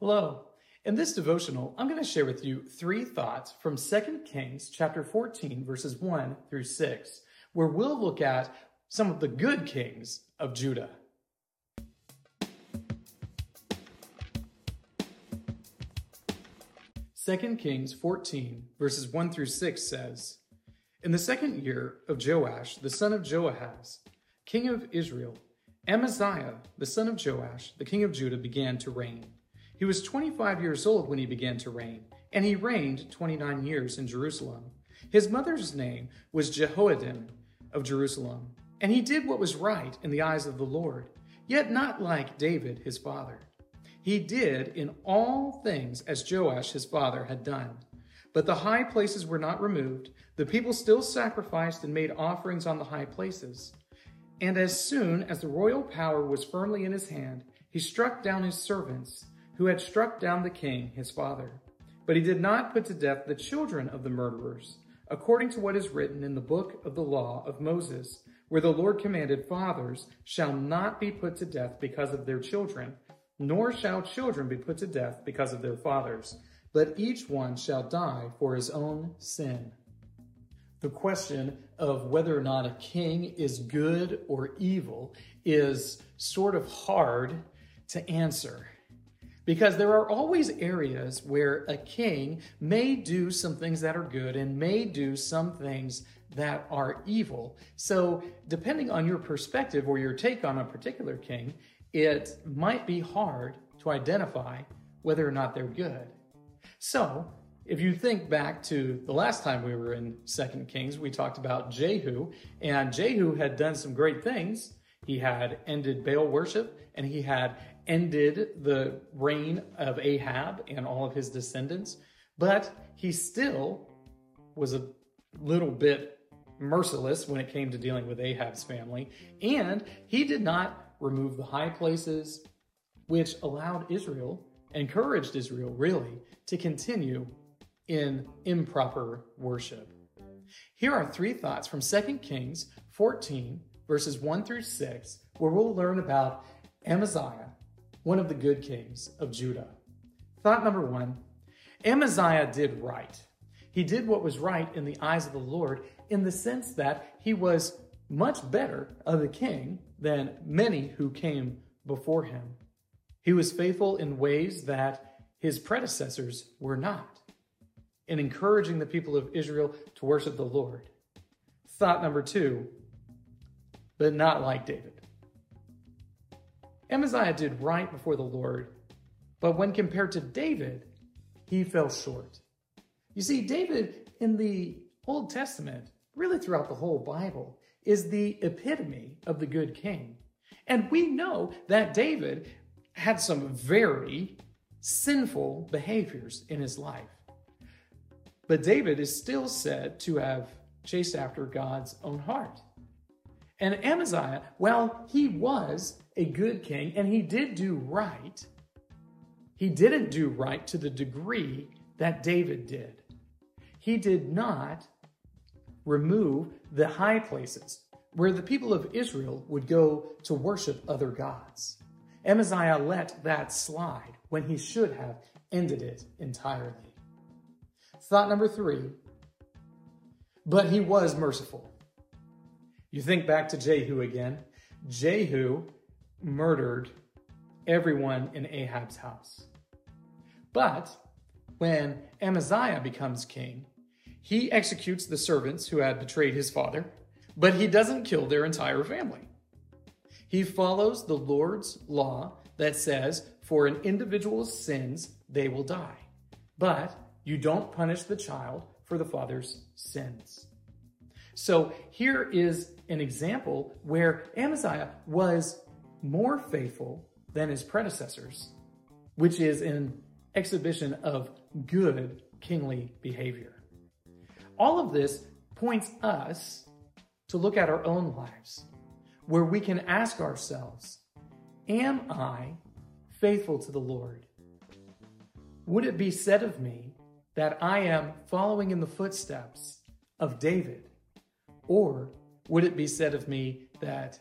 Hello. In this devotional, I'm going to share with you three thoughts from 2 Kings chapter 14 verses 1 through 6, where we'll look at some of the good kings of Judah. Second Kings 14 verses 1 through 6 says, In the second year of Joash, the son of Joahaz, king of Israel, Amaziah, the son of Joash, the king of Judah, began to reign. He was 25 years old when he began to reign, and he reigned 29 years in Jerusalem. His mother's name was Jehoaddan of Jerusalem, and he did what was right in the eyes of the Lord, yet not like David his father. He did in all things as Joash his father had done. But the high places were not removed. The people still sacrificed and made offerings on the high places. And as soon as the royal power was firmly in his hand, he struck down his servants who had struck down the king, his father. But he did not put to death the children of the murderers, according to what is written in the book of the law of Moses, where the Lord commanded, Fathers shall not be put to death because of their children, nor shall children be put to death because of their fathers, but each one shall die for his own sin. The question of whether or not a king is good or evil is sort of hard to answer. Because there are always areas where a king may do some things that are good and may do some things that are evil. So, depending on your perspective or your take on a particular king, it might be hard to identify whether or not they're good. So, if you think back to the last time we were in Second Kings, we talked about Jehu, and Jehu had done some great things. He had ended Baal worship and he had ended the reign of Ahab and all of his descendants, but he still was a little bit merciless when it came to dealing with Ahab's family, and he did not remove the high places, which allowed Israel, encouraged Israel really, to continue in improper worship. Here are three thoughts from 2 Kings 14, verses 1 through 6, where we'll learn about Amaziah, one of the good kings of Judah. Thought number one Amaziah did right. He did what was right in the eyes of the Lord in the sense that he was much better of a king than many who came before him. He was faithful in ways that his predecessors were not, in encouraging the people of Israel to worship the Lord. Thought number two, but not like David. Amaziah did right before the Lord, but when compared to David, he fell short. You see, David in the Old Testament, really throughout the whole Bible, is the epitome of the good king. And we know that David had some very sinful behaviors in his life. But David is still said to have chased after God's own heart. And Amaziah, well, he was a good king and he did do right, he didn't do right to the degree that David did. He did not remove the high places where the people of Israel would go to worship other gods. Amaziah let that slide when he should have ended it entirely. Thought number three, but he was merciful. You think back to Jehu again. Jehu murdered everyone in Ahab's house. But when Amaziah becomes king, he executes the servants who had betrayed his father, but he doesn't kill their entire family. He follows the Lord's law that says, for an individual's sins, they will die. But you don't punish the child for the father's sins. So here is an example where Amaziah was more faithful than his predecessors, which is an exhibition of good kingly behavior. All of this points us to look at our own lives, where we can ask ourselves, Am I faithful to the Lord? Would it be said of me that I am following in the footsteps of David? Or would it be said of me that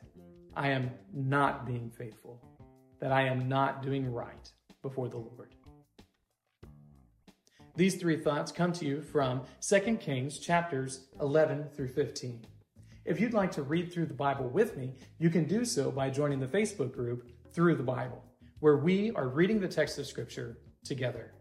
I am not being faithful, that I am not doing right before the Lord? These three thoughts come to you from 2 Kings chapters 11 through 15. If you'd like to read through the Bible with me, you can do so by joining the Facebook group Through the Bible, where we are reading the text of Scripture together.